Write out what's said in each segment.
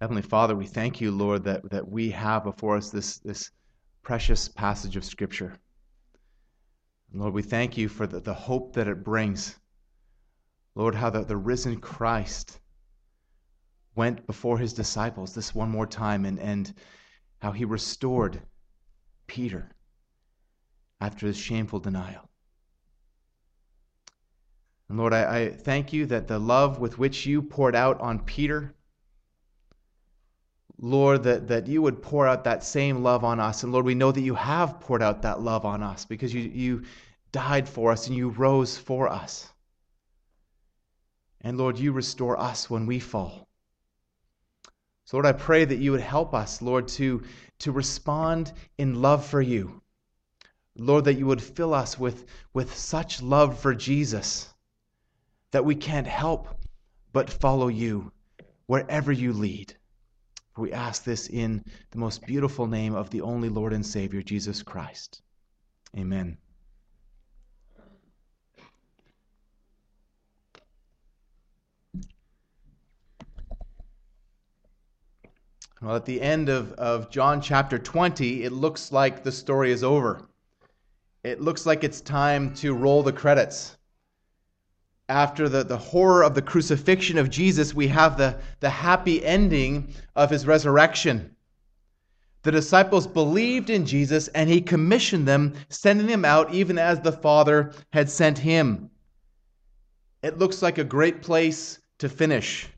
Heavenly Father, we thank you, Lord, that, that we have before us this, this precious passage of Scripture. Lord, we thank you for the, the hope that it brings. Lord, how the, the risen Christ went before his disciples this one more time and, and how he restored Peter after his shameful denial. And Lord, I, I thank you that the love with which you poured out on Peter Lord, that, that you would pour out that same love on us. And Lord, we know that you have poured out that love on us because you, you died for us and you rose for us. And Lord, you restore us when we fall. So, Lord, I pray that you would help us, Lord, to, to respond in love for you. Lord, that you would fill us with, with such love for Jesus that we can't help but follow you wherever you lead. For we ask this in the most beautiful name of the only Lord and Savior, Jesus Christ. Amen. Well, at the end of, of John chapter 20, it looks like the story is over. It looks like it's time to roll the credits after the, the horror of the crucifixion of Jesus, we have the, the happy ending of his resurrection. The disciples believed in Jesus and he commissioned them, sending them out even as the Father had sent him. It looks like a great place to finish.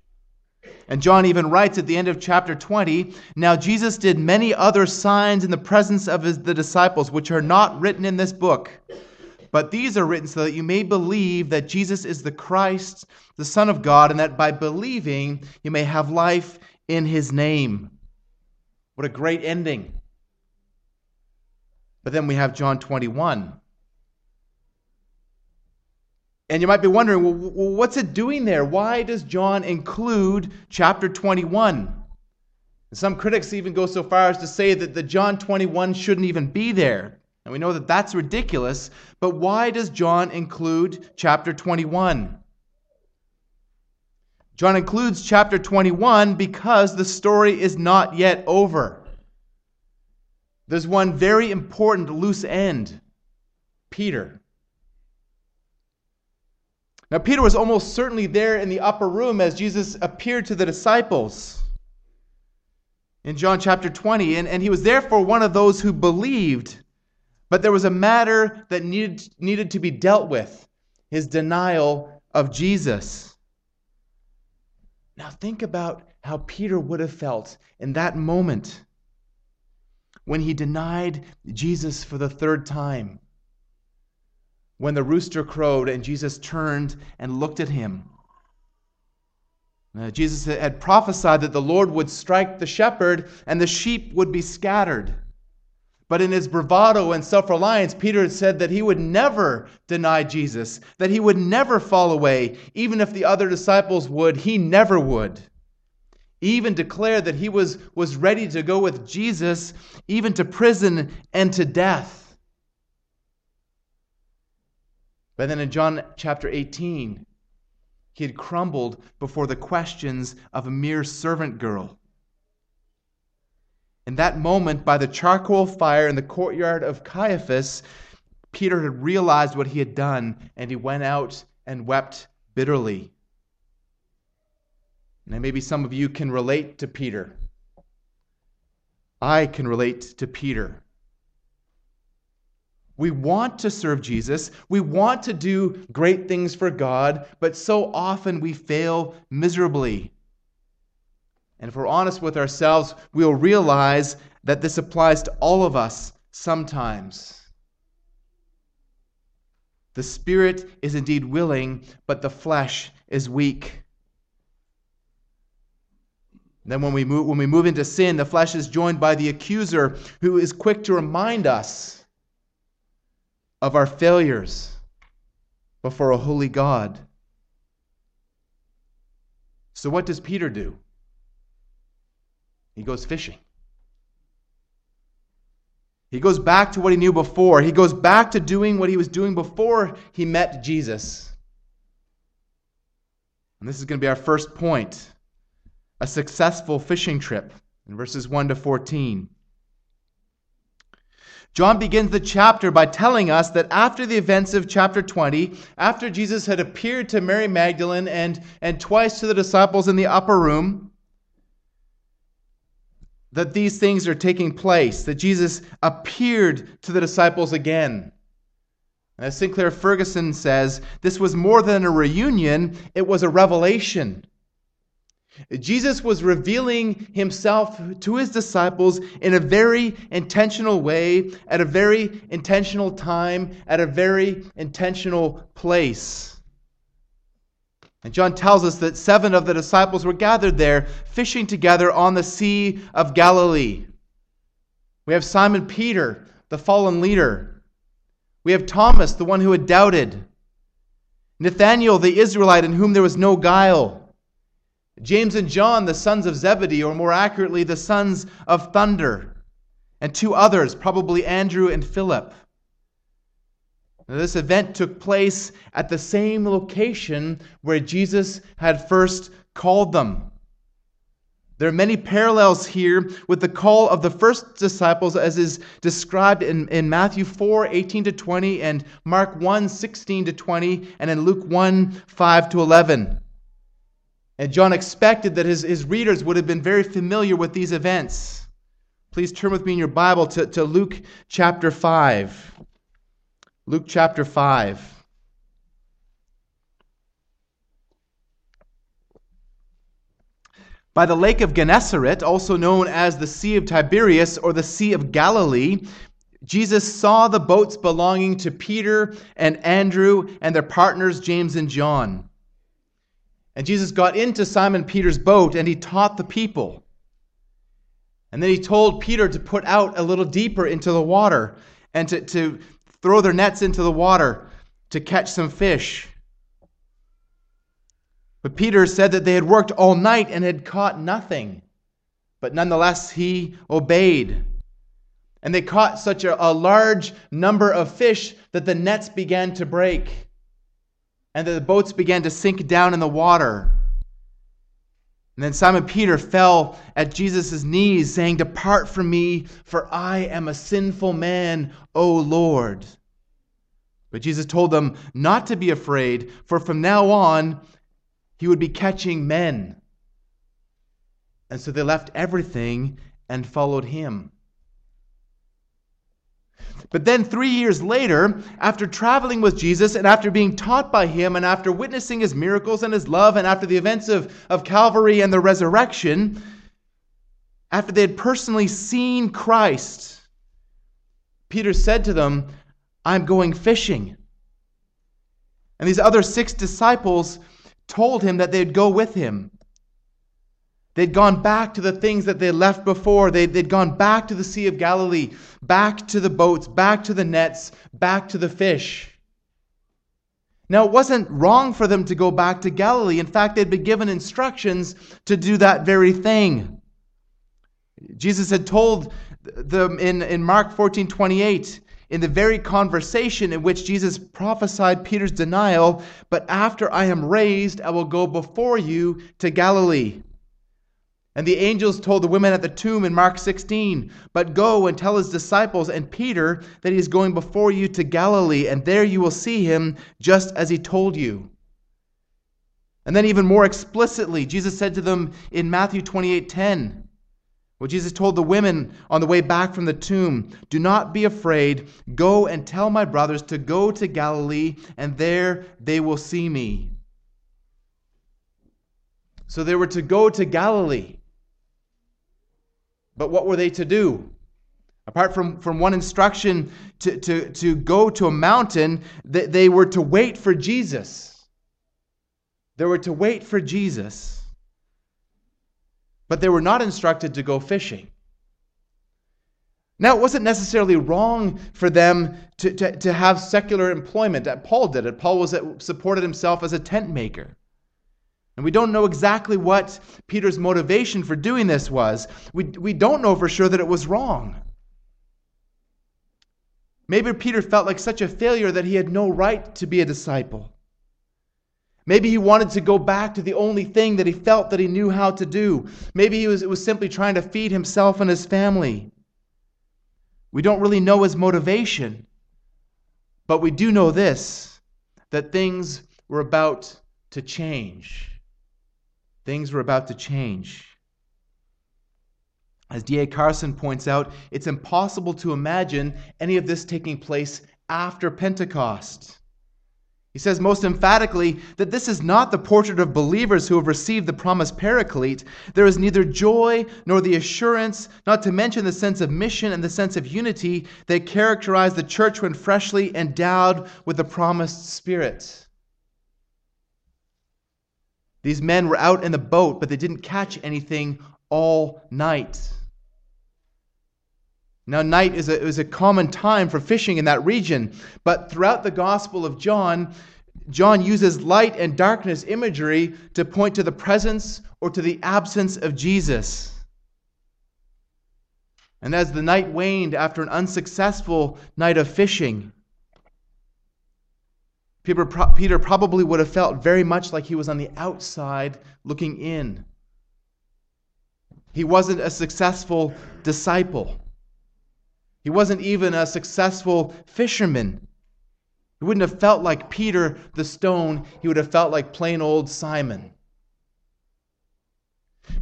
And John even writes at the end of chapter 20 Now Jesus did many other signs in the presence of his, the disciples, which are not written in this book. But these are written so that you may believe that Jesus is the Christ, the Son of God, and that by believing you may have life in his name. What a great ending. But then we have John 21. And you might be wondering, well, what's it doing there? Why does John include chapter 21? Some critics even go so far as to say that the John 21 shouldn't even be there. And we know that that's ridiculous, but why does John include chapter 21? John includes chapter 21 because the story is not yet over. There's one very important loose end Peter. Now, Peter was almost certainly there in the upper room as Jesus appeared to the disciples in John chapter 20, and, and he was therefore one of those who believed but there was a matter that needed, needed to be dealt with his denial of Jesus. Now, think about how Peter would have felt in that moment when he denied Jesus for the third time. When the rooster crowed and Jesus turned and looked at him. Jesus had prophesied that the Lord would strike the shepherd and the sheep would be scattered. But in his bravado and self reliance, Peter had said that he would never deny Jesus, that he would never fall away. Even if the other disciples would, he never would. He even declared that he was, was ready to go with Jesus, even to prison and to death. But then in John chapter 18, he had crumbled before the questions of a mere servant girl. In that moment, by the charcoal fire in the courtyard of Caiaphas, Peter had realized what he had done, and he went out and wept bitterly. Now, maybe some of you can relate to Peter. I can relate to Peter. We want to serve Jesus. We want to do great things for God, but so often we fail miserably. And if we're honest with ourselves, we'll realize that this applies to all of us sometimes. The spirit is indeed willing, but the flesh is weak. Then, when we, move, when we move into sin, the flesh is joined by the accuser who is quick to remind us of our failures before a holy God. So, what does Peter do? He goes fishing. He goes back to what he knew before. He goes back to doing what he was doing before he met Jesus. And this is going to be our first point a successful fishing trip in verses 1 to 14. John begins the chapter by telling us that after the events of chapter 20, after Jesus had appeared to Mary Magdalene and, and twice to the disciples in the upper room, that these things are taking place, that Jesus appeared to the disciples again. As Sinclair Ferguson says, this was more than a reunion, it was a revelation. Jesus was revealing himself to his disciples in a very intentional way, at a very intentional time, at a very intentional place. And John tells us that seven of the disciples were gathered there, fishing together on the Sea of Galilee. We have Simon Peter, the fallen leader. We have Thomas, the one who had doubted. Nathanael, the Israelite, in whom there was no guile. James and John, the sons of Zebedee, or more accurately, the sons of thunder, and two others, probably Andrew and Philip. Now, this event took place at the same location where Jesus had first called them. There are many parallels here with the call of the first disciples as is described in, in Matthew 4, 18 to 20, and Mark 1, 16 to 20, and in Luke 1, 5 to 11. And John expected that his, his readers would have been very familiar with these events. Please turn with me in your Bible to, to Luke chapter 5. Luke chapter 5. By the lake of Gennesaret, also known as the Sea of Tiberias or the Sea of Galilee, Jesus saw the boats belonging to Peter and Andrew and their partners James and John. And Jesus got into Simon Peter's boat and he taught the people. And then he told Peter to put out a little deeper into the water and to, to throw their nets into the water to catch some fish. But Peter said that they had worked all night and had caught nothing. But nonetheless, he obeyed. And they caught such a, a large number of fish that the nets began to break and that the boats began to sink down in the water. And then Simon Peter fell at Jesus' knees, saying, Depart from me, for I am a sinful man, O Lord. But Jesus told them not to be afraid, for from now on he would be catching men. And so they left everything and followed him. But then, three years later, after traveling with Jesus and after being taught by him and after witnessing his miracles and his love and after the events of, of Calvary and the resurrection, after they had personally seen Christ, Peter said to them, I'm going fishing. And these other six disciples told him that they'd go with him. They'd gone back to the things that they left before. They'd, they'd gone back to the Sea of Galilee, back to the boats, back to the nets, back to the fish. Now, it wasn't wrong for them to go back to Galilee. In fact, they'd been given instructions to do that very thing. Jesus had told them in, in Mark 14 28, in the very conversation in which Jesus prophesied Peter's denial, but after I am raised, I will go before you to Galilee. And the angels told the women at the tomb in Mark 16, But go and tell his disciples and Peter that he is going before you to Galilee, and there you will see him just as he told you. And then, even more explicitly, Jesus said to them in Matthew 28 10, well, Jesus told the women on the way back from the tomb, Do not be afraid. Go and tell my brothers to go to Galilee, and there they will see me. So they were to go to Galilee. But what were they to do? Apart from, from one instruction to, to, to go to a mountain, that they were to wait for Jesus. They were to wait for Jesus. But they were not instructed to go fishing. Now, it wasn't necessarily wrong for them to, to, to have secular employment. Paul did it. Paul was, uh, supported himself as a tent maker. And we don't know exactly what Peter's motivation for doing this was. We, we don't know for sure that it was wrong. Maybe Peter felt like such a failure that he had no right to be a disciple. Maybe he wanted to go back to the only thing that he felt that he knew how to do. Maybe he was, was simply trying to feed himself and his family. We don't really know his motivation, but we do know this that things were about to change. Things were about to change. As D.A. Carson points out, it's impossible to imagine any of this taking place after Pentecost. He says most emphatically that this is not the portrait of believers who have received the promised paraclete. There is neither joy nor the assurance, not to mention the sense of mission and the sense of unity that characterized the church when freshly endowed with the promised Spirit. These men were out in the boat, but they didn't catch anything all night. Now, night is a, is a common time for fishing in that region, but throughout the Gospel of John, John uses light and darkness imagery to point to the presence or to the absence of Jesus. And as the night waned after an unsuccessful night of fishing, Peter, Peter probably would have felt very much like he was on the outside looking in. He wasn't a successful disciple. He wasn't even a successful fisherman. He wouldn't have felt like Peter the stone, he would have felt like plain old Simon.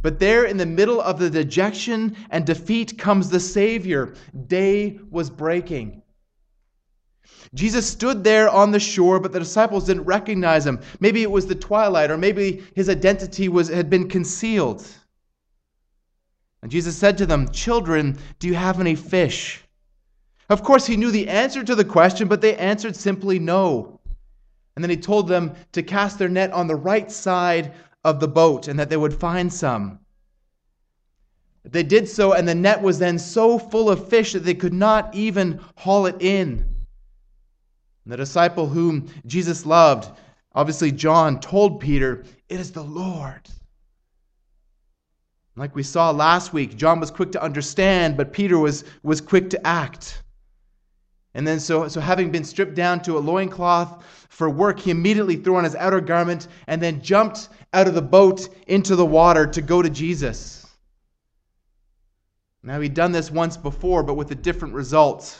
But there in the middle of the dejection and defeat comes the Savior. Day was breaking. Jesus stood there on the shore, but the disciples didn't recognize him. Maybe it was the twilight, or maybe his identity was, had been concealed. And Jesus said to them, Children, do you have any fish? Of course, he knew the answer to the question, but they answered simply no. And then he told them to cast their net on the right side of the boat and that they would find some. They did so, and the net was then so full of fish that they could not even haul it in. And the disciple whom Jesus loved, obviously John, told Peter, It is the Lord. Like we saw last week, John was quick to understand, but Peter was, was quick to act. And then, so, so having been stripped down to a loincloth for work, he immediately threw on his outer garment and then jumped out of the boat into the water to go to Jesus. Now, he'd done this once before, but with a different result.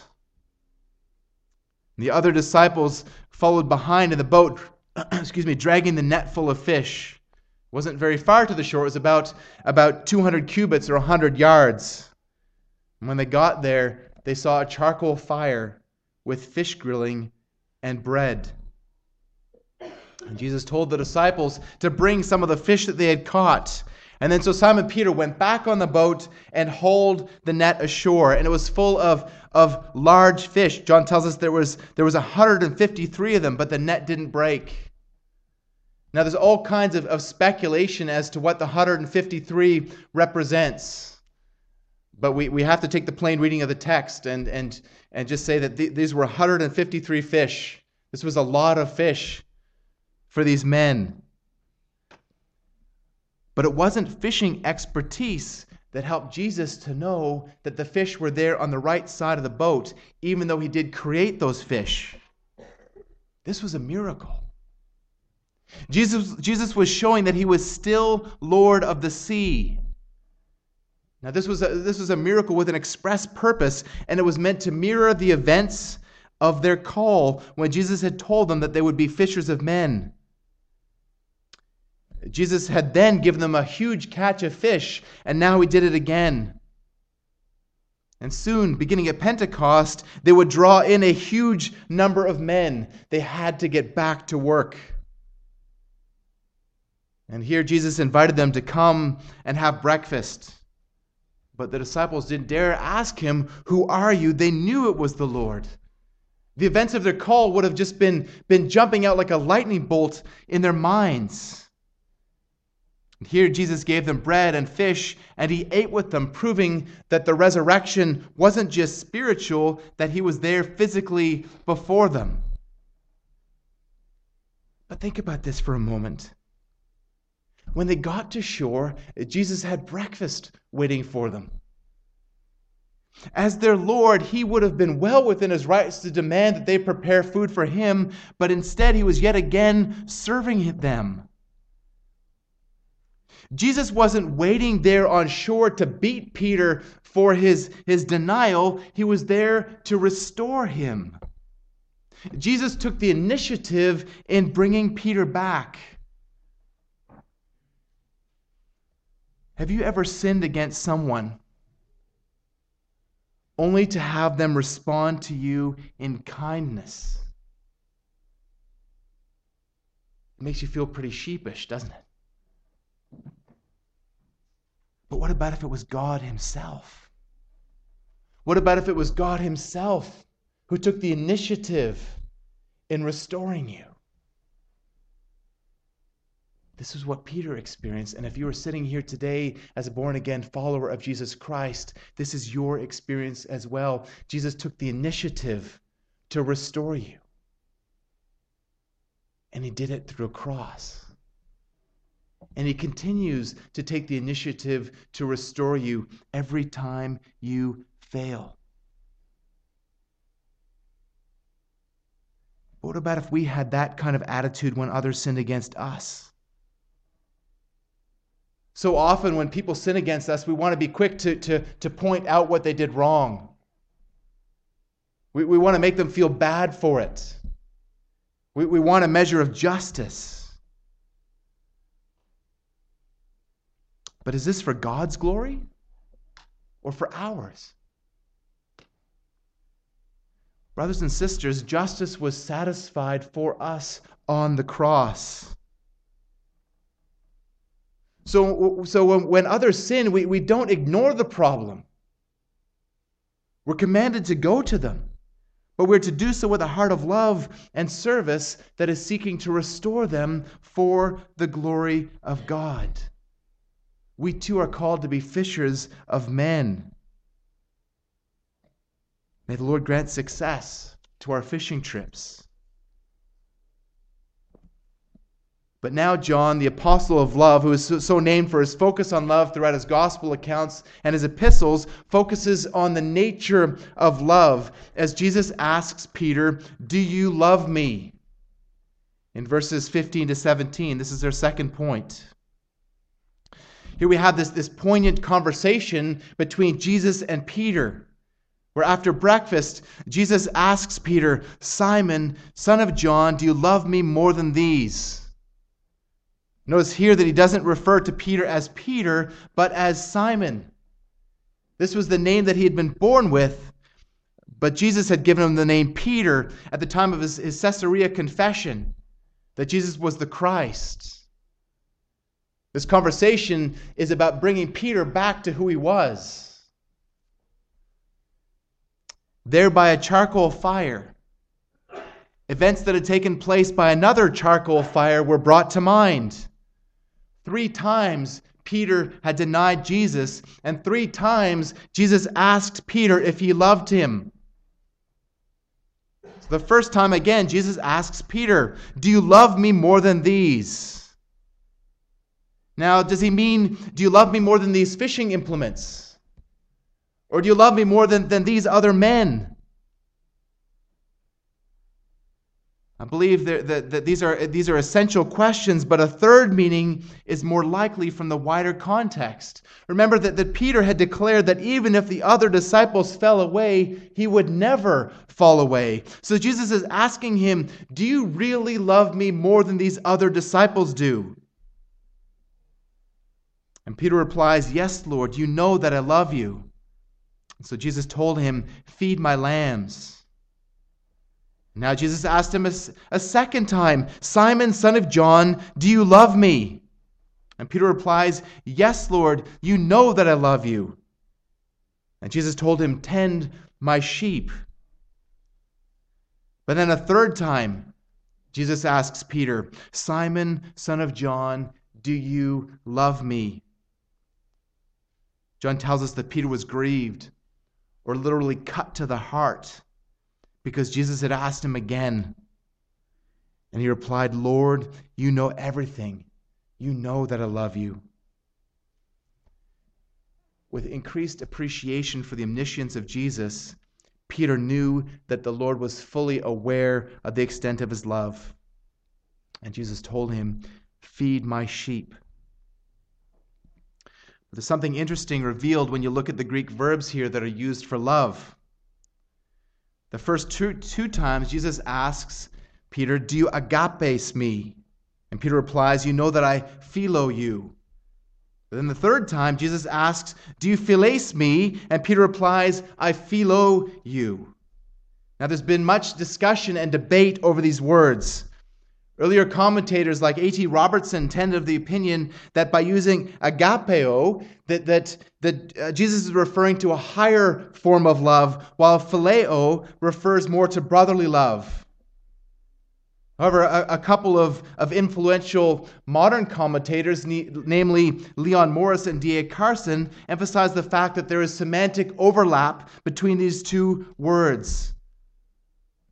The other disciples followed behind in the boat, excuse me, dragging the net full of fish. It wasn't very far to the shore. It was about, about 200 cubits or 100 yards. And when they got there, they saw a charcoal fire with fish grilling and bread. And Jesus told the disciples to bring some of the fish that they had caught. And then so Simon Peter went back on the boat and hauled the net ashore, and it was full of, of large fish. John tells us there was there was 153 of them, but the net didn't break. Now there's all kinds of, of speculation as to what the 153 represents. But we, we have to take the plain reading of the text and, and, and just say that th- these were 153 fish. This was a lot of fish for these men. But it wasn't fishing expertise that helped Jesus to know that the fish were there on the right side of the boat, even though he did create those fish. This was a miracle. Jesus, Jesus was showing that he was still Lord of the sea. Now, this was, a, this was a miracle with an express purpose, and it was meant to mirror the events of their call when Jesus had told them that they would be fishers of men. Jesus had then given them a huge catch of fish, and now he did it again. And soon, beginning at Pentecost, they would draw in a huge number of men. They had to get back to work. And here Jesus invited them to come and have breakfast. But the disciples didn't dare ask him, Who are you? They knew it was the Lord. The events of their call would have just been, been jumping out like a lightning bolt in their minds. Here Jesus gave them bread and fish, and he ate with them, proving that the resurrection wasn't just spiritual, that he was there physically before them. But think about this for a moment. When they got to shore, Jesus had breakfast waiting for them. As their Lord, he would have been well within his rights to demand that they prepare food for him, but instead he was yet again serving them. Jesus wasn't waiting there on shore to beat Peter for his, his denial, he was there to restore him. Jesus took the initiative in bringing Peter back. Have you ever sinned against someone only to have them respond to you in kindness? It makes you feel pretty sheepish, doesn't it? But what about if it was God Himself? What about if it was God Himself who took the initiative in restoring you? This is what Peter experienced. And if you are sitting here today as a born again follower of Jesus Christ, this is your experience as well. Jesus took the initiative to restore you. And he did it through a cross. And he continues to take the initiative to restore you every time you fail. But what about if we had that kind of attitude when others sinned against us? So often, when people sin against us, we want to be quick to, to, to point out what they did wrong. We, we want to make them feel bad for it. We, we want a measure of justice. But is this for God's glory or for ours? Brothers and sisters, justice was satisfied for us on the cross. So, so when, when others sin, we, we don't ignore the problem. We're commanded to go to them, but we're to do so with a heart of love and service that is seeking to restore them for the glory of God. We too are called to be fishers of men. May the Lord grant success to our fishing trips. But now, John, the apostle of love, who is so named for his focus on love throughout his gospel accounts and his epistles, focuses on the nature of love as Jesus asks Peter, Do you love me? In verses 15 to 17, this is their second point. Here we have this, this poignant conversation between Jesus and Peter, where after breakfast, Jesus asks Peter, Simon, son of John, do you love me more than these? Notice here that he doesn't refer to Peter as Peter, but as Simon. This was the name that he had been born with, but Jesus had given him the name Peter at the time of his, his Caesarea confession that Jesus was the Christ. This conversation is about bringing Peter back to who he was. There by a charcoal fire, events that had taken place by another charcoal fire were brought to mind. Three times Peter had denied Jesus, and three times Jesus asked Peter if he loved him. So the first time, again, Jesus asks Peter, Do you love me more than these? Now, does he mean, Do you love me more than these fishing implements? Or do you love me more than, than these other men? I believe that, that, that, these, are, these are essential questions, but a third meaning is more likely from the wider context. Remember that, that Peter had declared that even if the other disciples fell away, he would never fall away. So Jesus is asking him, Do you really love me more than these other disciples do? And Peter replies, Yes, Lord, you know that I love you. So Jesus told him, Feed my lambs. Now Jesus asked him a, a, second time, Simon, son of John, do you love me? And Peter replies, Yes, Lord, you know that I love you. And Jesus told him, Tend my sheep. But then a third time, Jesus asks Peter, Simon, son of John, do you love me? John tells us that Peter was grieved, or literally cut to the heart because Jesus had asked him again. And he replied, Lord, you know everything. You know that I love you. with increased appreciation for the omniscience of Jesus, Peter knew that the Lord was fully aware of the extent of his love. And Jesus told him, Feed my sheep. There's something interesting revealed when you look at the Greek verbs here that are used for love. The first two, two times, Jesus asks Peter, Do you agapes me? And Peter replies, You know that I philo you. But then the third time, Jesus asks, Do you philace me? And Peter replies, I philo you. Now, there's been much discussion and debate over these words. Earlier commentators like A.T. Robertson tended of the opinion that by using agapeo, that, that, that uh, Jesus is referring to a higher form of love, while phileo refers more to brotherly love. However, a, a couple of, of influential modern commentators, namely Leon Morris and D.A. Carson, emphasize the fact that there is semantic overlap between these two words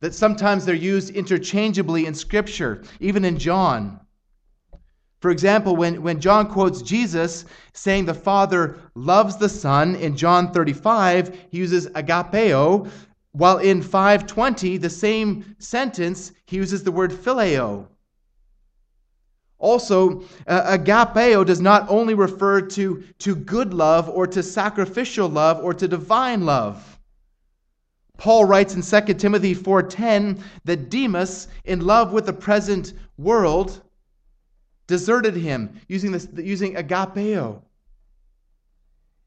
that sometimes they're used interchangeably in Scripture, even in John. For example, when, when John quotes Jesus saying the Father loves the Son in John 35, he uses agapeo, while in 520, the same sentence, he uses the word phileo. Also, uh, agapeo does not only refer to, to good love or to sacrificial love or to divine love. Paul writes in 2 Timothy 4:10 that Demas, in love with the present world, deserted him, using, this, using agapeo.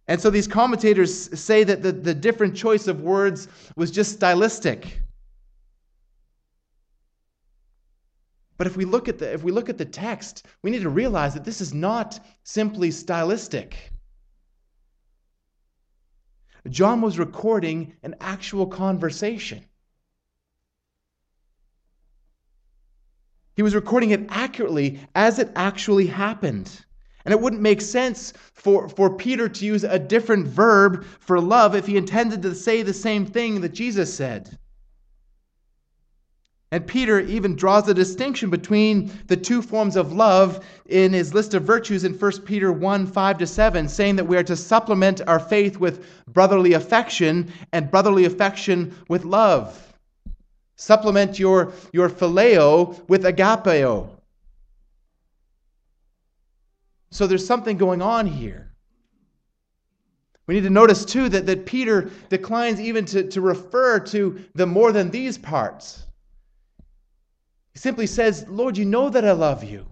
And so these commentators say that the, the different choice of words was just stylistic. But if we look at the if we look at the text, we need to realize that this is not simply stylistic. John was recording an actual conversation. He was recording it accurately as it actually happened. And it wouldn't make sense for, for Peter to use a different verb for love if he intended to say the same thing that Jesus said. And Peter even draws a distinction between the two forms of love in his list of virtues in 1 Peter 1 5 to 7, saying that we are to supplement our faith with brotherly affection and brotherly affection with love. Supplement your, your phileo with agapeo. So there's something going on here. We need to notice, too, that, that Peter declines even to, to refer to the more than these parts. Simply says, Lord, you know that I love you.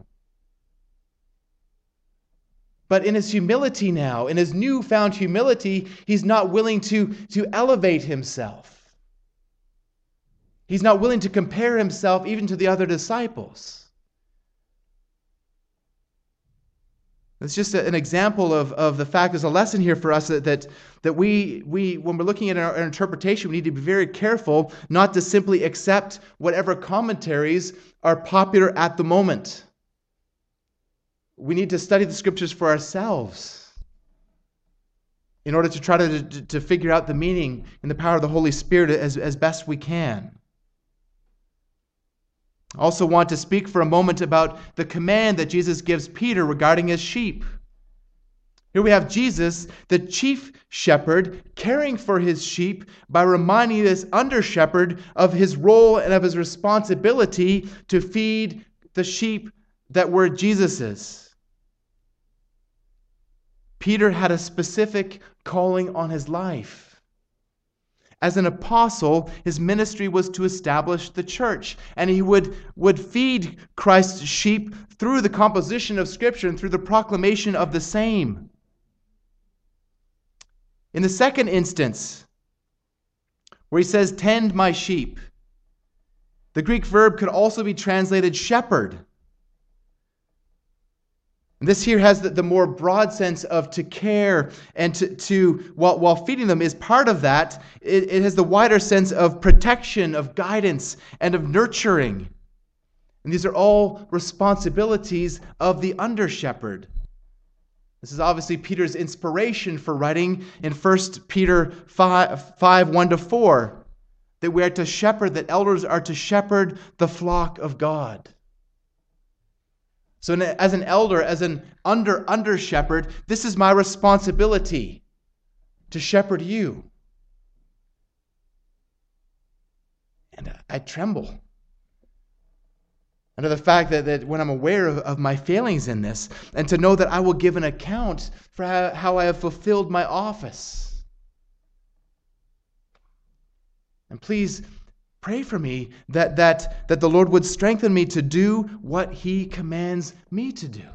But in his humility now, in his newfound humility, he's not willing to, to elevate himself. He's not willing to compare himself even to the other disciples. It's just an example of, of the fact there's a lesson here for us that, that, that we, we, when we're looking at our, our interpretation, we need to be very careful not to simply accept whatever commentaries are popular at the moment. We need to study the scriptures for ourselves in order to try to, to, to figure out the meaning and the power of the Holy Spirit as, as best we can. Also want to speak for a moment about the command that Jesus gives Peter regarding his sheep. Here we have Jesus, the chief shepherd, caring for his sheep by reminding this under shepherd of his role and of his responsibility to feed the sheep that were Jesus's. Peter had a specific calling on his life. As an apostle, his ministry was to establish the church, and he would, would feed Christ's sheep through the composition of Scripture and through the proclamation of the same. In the second instance, where he says, Tend my sheep, the Greek verb could also be translated shepherd. And this here has the, the, more broad sense of to care and to, to while, while feeding them is part of that. It, it has the wider sense of protection, of guidance, and of nurturing. And these are all responsibilities of the under shepherd. This is obviously Peter's inspiration for writing in 1 Peter 5, 5 1 to 4 that we are to shepherd, that elders are to shepherd the flock of God. So, as an elder, as an under under shepherd, this is my responsibility to shepherd you. And I tremble under the fact that, that when I'm aware of, of my failings in this, and to know that I will give an account for how, how I have fulfilled my office. And please pray for me that, that, that the Lord would strengthen me to do what He commands me to do.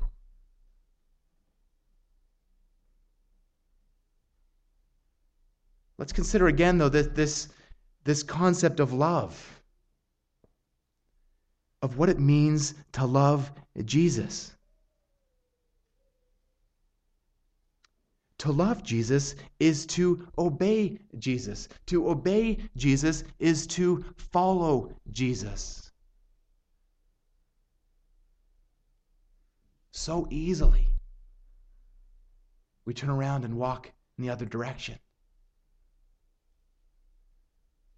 Let's consider again, though, that this, this concept of love of what it means to love Jesus. To love Jesus is to obey Jesus. To obey Jesus is to follow Jesus. So easily, we turn around and walk in the other direction.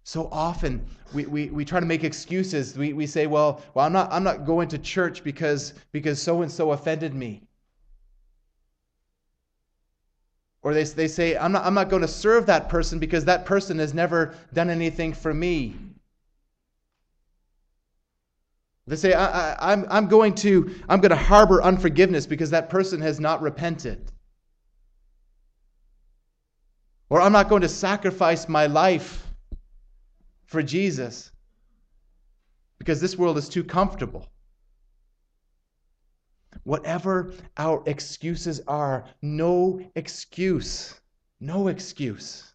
So often we, we, we try to make excuses. We, we say, well, well, I'm not I'm not going to church because because so and so offended me. Or they, they say, I'm not, I'm not going to serve that person because that person has never done anything for me. They say, I, I'm, I'm, going to, I'm going to harbor unforgiveness because that person has not repented. Or I'm not going to sacrifice my life for Jesus because this world is too comfortable. Whatever our excuses are, no excuse, no excuse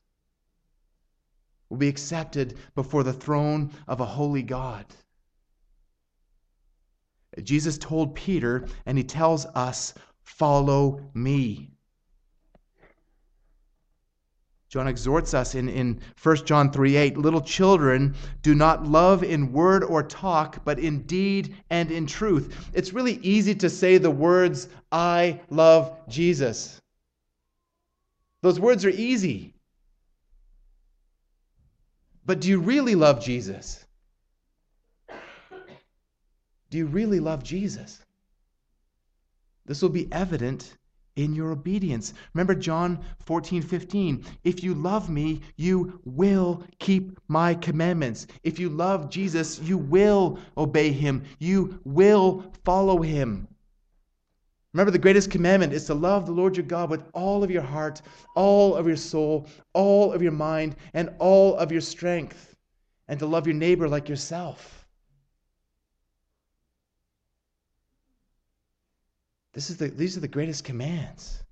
will be accepted before the throne of a holy God. Jesus told Peter, and he tells us, Follow me. John exhorts us in, in 1 John 3 8 Little children, do not love in word or talk, but in deed and in truth. It's really easy to say the words, I love Jesus. Those words are easy. But do you really love Jesus? Do you really love Jesus? This will be evident in your obedience. Remember John 14, 15. If you love me, you will keep my commandments. If you love Jesus, you will obey him. You will follow him. Remember, the greatest commandment is to love the Lord your God with all of your heart, all of your soul, all of your mind, and all of your strength, and to love your neighbor like yourself. This is the, these are the greatest commands.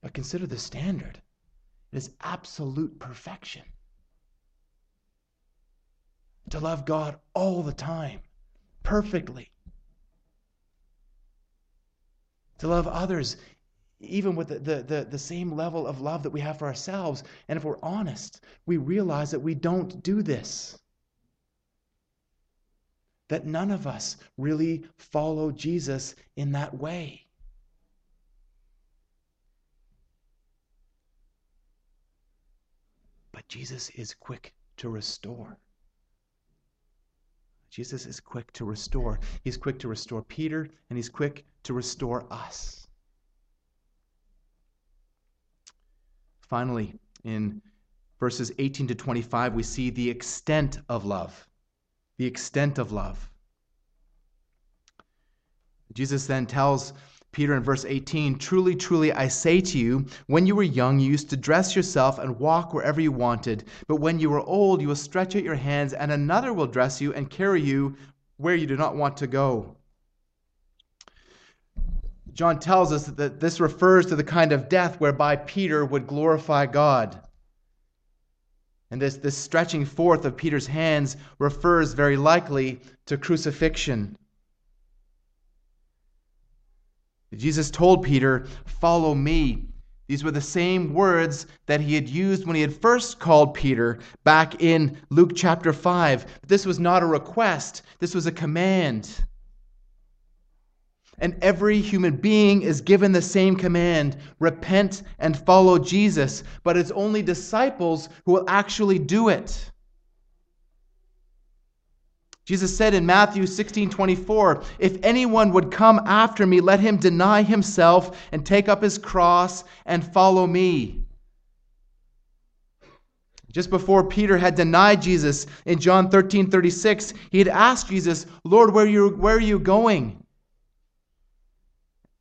But consider the standard it is absolute perfection. To love God all the time, perfectly. To love others, even with the, the, the, the, same level of love that we have for ourselves. And if we're honest, we realize that we don't do this that none of us really follow Jesus in that way. But Jesus is quick to restore. Jesus is quick to restore. He's quick to restore Peter, and he's quick to restore us. Finally, in verses 18 to 25, we see the extent of love the extent of love. Jesus then tells Peter in verse 18 Truly, truly, I say to you, when you were young, you used to dress yourself and walk wherever you wanted. But when you are old, you will stretch out your hands, and another will dress you and carry you where you do not want to go. John tells us that this refers to the kind of death whereby Peter would glorify God. And this, this stretching forth of Peter's hands refers very likely to crucifixion. Jesus told Peter, Follow me. These were the same words that he had used when he had first called Peter back in Luke chapter 5. But This was not a request, this was a command. And every human being is given the same command repent and follow Jesus. But it's only disciples who will actually do it. Jesus said in Matthew 16 24, If anyone would come after me, let him deny himself and take up his cross and follow me. Just before Peter had denied Jesus in John 13 36, he had asked Jesus, Lord, where are you, where are you going?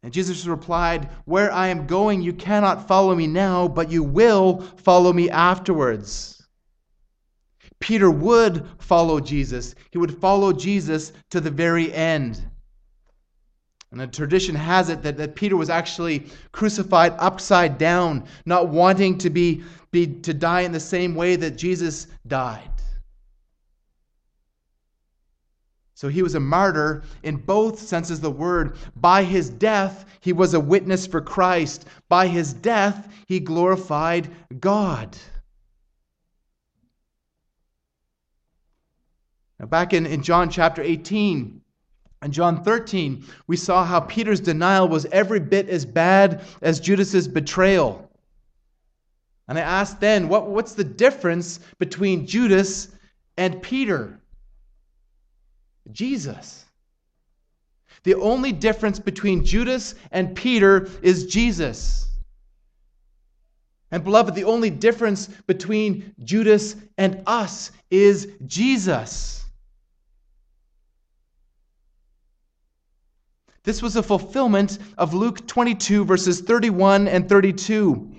And Jesus replied, Where I am going, you cannot follow me now, but you will follow me afterwards. Peter would follow Jesus. He would follow Jesus to the very end. And the tradition has it that, that Peter was actually crucified upside down, not wanting to be, be to die in the same way that Jesus died. So he was a martyr in both senses of the word. By his death, he was a witness for Christ. By his death, he glorified God. Now, back in, in John chapter 18 and John 13, we saw how Peter's denial was every bit as bad as Judas's betrayal. And I asked then, what, what's the difference between Judas and Peter? Jesus. The only difference between Judas and Peter is Jesus. And beloved, the only difference between Judas and us is Jesus. This was a fulfillment of Luke 22, verses 31 and 32,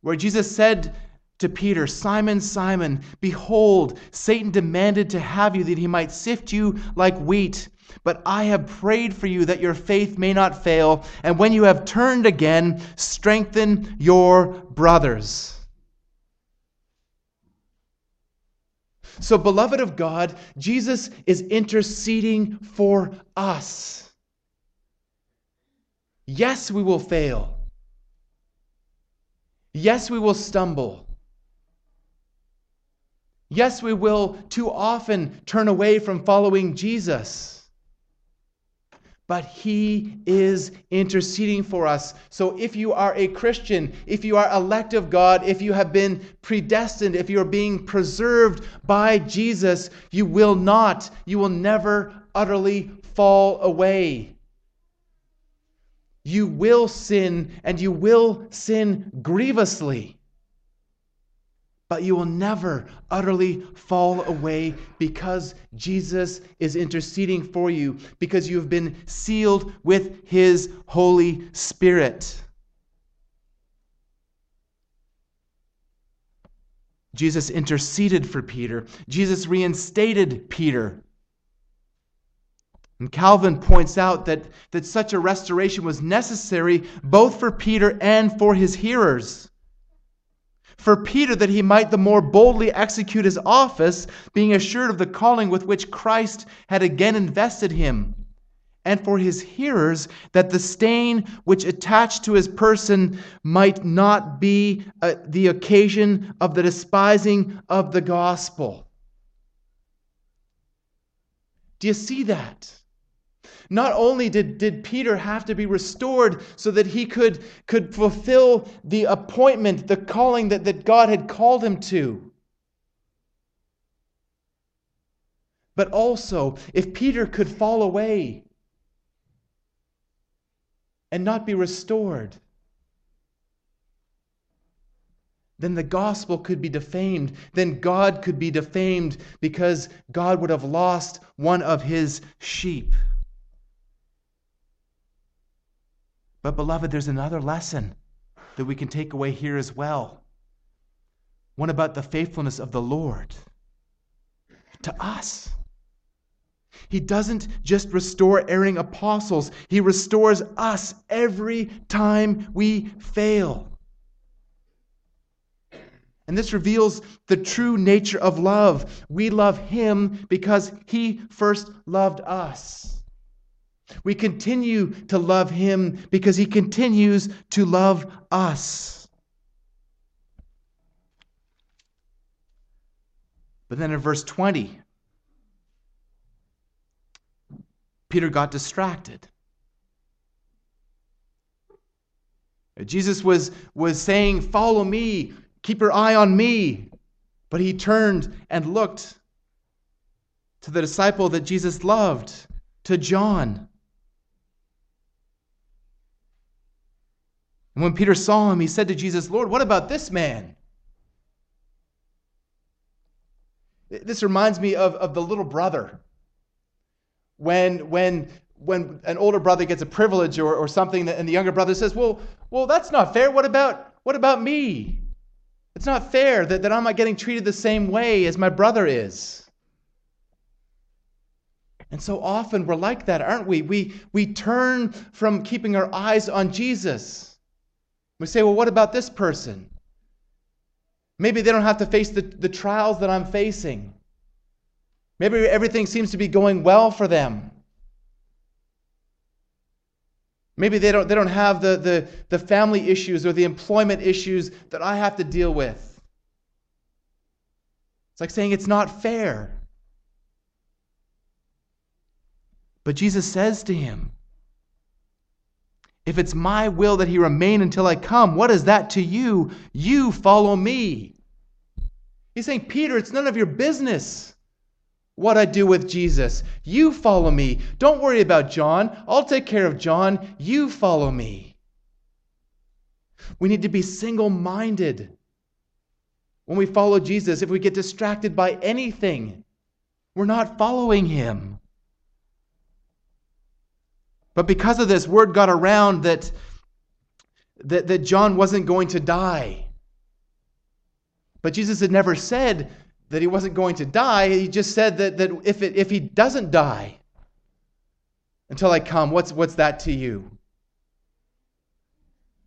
where Jesus said to Peter, Simon, Simon, behold, Satan demanded to have you that he might sift you like wheat. But I have prayed for you that your faith may not fail, and when you have turned again, strengthen your brothers. So, beloved of God, Jesus is interceding for us. Yes, we will fail. Yes, we will stumble. Yes, we will too often turn away from following Jesus. But He is interceding for us. So if you are a Christian, if you are elect of God, if you have been predestined, if you are being preserved by Jesus, you will not, you will never utterly fall away. You will sin, and you will sin grievously. But you will never utterly fall away because Jesus is interceding for you, because you have been sealed with his Holy Spirit. Jesus interceded for Peter. Jesus reinstated Peter. And Calvin points out that, that such a restoration was necessary both for Peter and for his hearers. For Peter, that he might the more boldly execute his office, being assured of the calling with which Christ had again invested him. And for his hearers, that the stain which attached to his person might not be uh, the occasion of the despising of the gospel. Do you see that? Not only did, did Peter have to be restored so that he could, could fulfill the appointment, the calling that, that God had called him to, but also if Peter could fall away and not be restored, then the gospel could be defamed. Then God could be defamed because God would have lost one of his sheep. But, beloved, there's another lesson that we can take away here as well one about the faithfulness of the Lord to us. He doesn't just restore erring apostles, He restores us every time we fail. And this reveals the true nature of love. We love Him because He first loved us. We continue to love him because he continues to love us. But then in verse 20, Peter got distracted. Jesus was, was saying, Follow me, keep your eye on me. But he turned and looked to the disciple that Jesus loved, to John. And when Peter saw him, he said to Jesus, Lord, what about this man? This reminds me of, of the little brother. When, when, when an older brother gets a privilege or, or something, and the younger brother says, well, well, that's not fair. What about, what about me? It's not fair that, that I'm not getting treated the same way as my brother is. And so often we're like that, aren't we? We, we turn from keeping our eyes on Jesus. We say, well, what about this person? Maybe they don't have to face the, the trials that I'm facing. Maybe everything seems to be going well for them. Maybe they don't, they don't have the, the, the family issues or the employment issues that I have to deal with. It's like saying it's not fair. But Jesus says to him, If it's my will that he remain until I come, what is that to you? You follow me. He's saying, Peter, it's none of your business what I do with Jesus. You follow me. Don't worry about John. I'll take care of John. You follow me. We need to be single minded when we follow Jesus. If we get distracted by anything, we're not following him. But because of this, word got around that, that, that John wasn't going to die. But Jesus had never said that he wasn't going to die. He just said that, that if, it, if he doesn't die until I come, what's, what's that to you?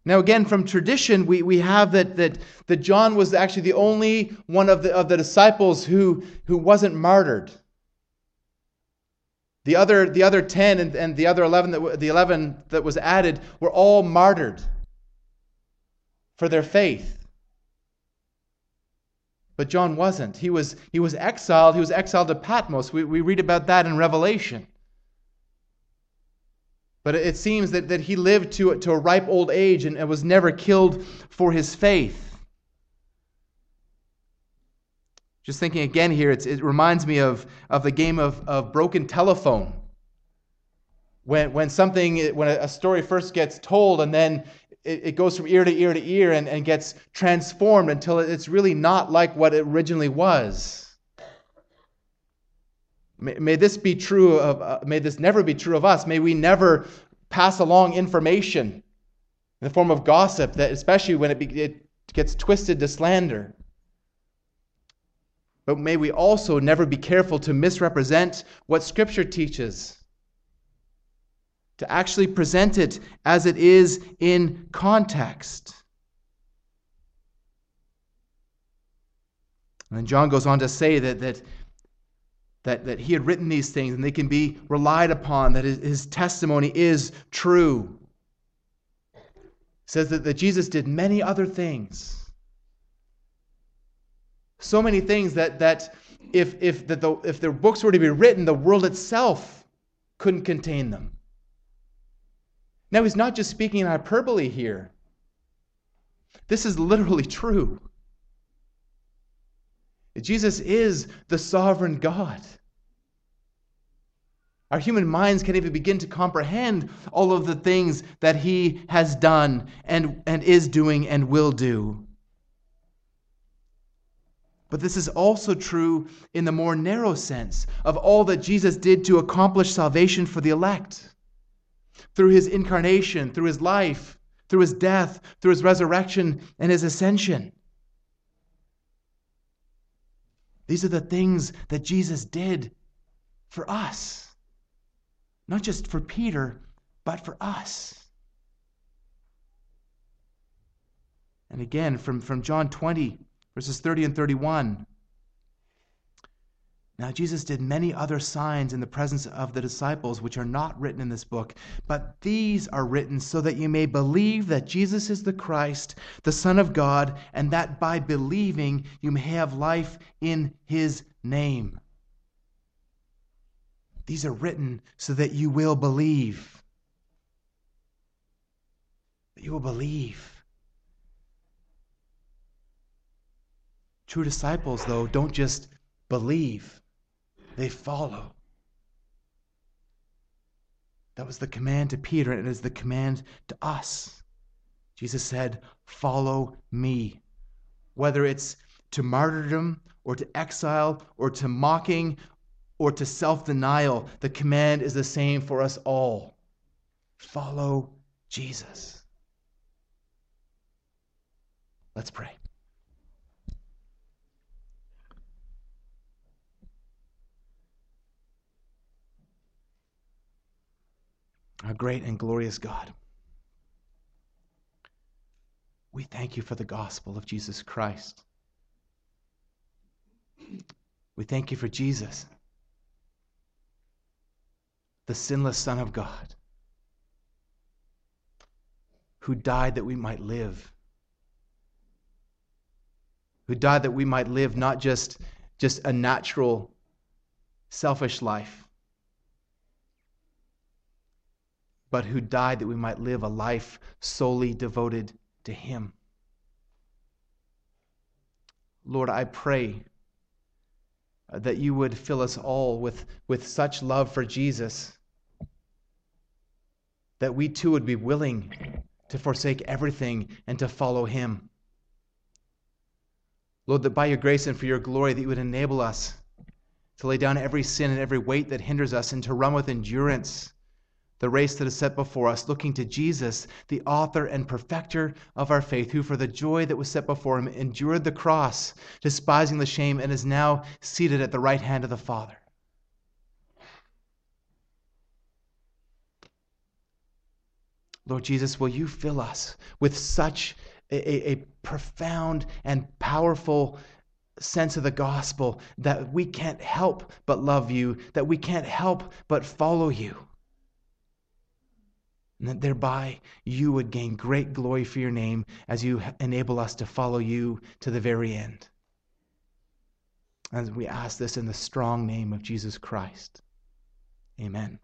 Now, again, from tradition, we, we have that, that, that John was actually the only one of the, of the disciples who, who wasn't martyred. The other, the other 10 and, and the other 11 that, the 11 that was added were all martyred for their faith. But John wasn't. He was, he was exiled. He was exiled to Patmos. We, we read about that in Revelation. But it seems that, that he lived to, to a ripe old age and, and was never killed for his faith. Just thinking again here, it reminds me of, of the game of, of broken telephone. When, when something, when a story first gets told and then it, it goes from ear to ear to ear and, and gets transformed until it's really not like what it originally was. May, this be true of, uh, may this never be true of us. May we never pass along information in the form of gossip, that especially when it, be, it gets twisted to slander. But may we also never be careful to misrepresent what Scripture teaches to actually present it as it is in context. And then John goes on to say that, that, that, that he had written these things and they can be relied upon, that his, his testimony is true. Says that, that Jesus did many other things. So many things that, that if, if, that the, if their books were to be written, the world itself couldn't contain them. Now, he's not just speaking in hyperbole here. This is literally true. Jesus is the sovereign God. Our human minds can't even begin to comprehend all of the things that he has done and, and is doing and will do. But this is also true in the more narrow sense of all that Jesus did to accomplish salvation for the elect through his incarnation, through his life, through his death, through his resurrection, and his ascension. These are the things that Jesus did for us. Not just for Peter, but for us. And again, from, from John 20, verses 30 and 31. Now, Jesus did many other signs in the presence of the disciples, which are not written in this book, but these are written so that you may believe that Jesus is the Christ, the Son of God, and that by believing you may have life in his name. These are written so that you will believe. That you will believe. True disciples, though, don't just believe they follow. That was the command to Peter, and it is the command to us. Jesus said, Follow me. Whether it's to martyrdom or to exile or to mocking or to self denial, the command is the same for us all. Follow Jesus. Let's pray. Our great and glorious God, we thank you for the gospel of Jesus Christ. We thank you for Jesus, the sinless Son of God, who died that we might live who died that we might live not just, just a natural, selfish life, but who died that we might live a life solely devoted to Him. Lord, I pray uh, that you would fill us all with, with such love for Jesus that we too would be willing to forsake everything and to follow Him. Lord, that by your grace and for your glory, that you would enable us to lay down every sin and every weight that hinders us and to run with endurance the race that is set before us, looking to Jesus, the author and perfecter of our faith, who for the joy that was set before him endured the cross, despising the shame, and is now seated at the right hand of the Father. Lord Jesus, will you fill us with such a, a profound and powerful sense of the gospel that we can't help but love you, that we can't help but follow you. And that thereby you would gain great glory for your name as you enable us to follow you to the very end. And we ask this in the strong name of Jesus Christ. Amen.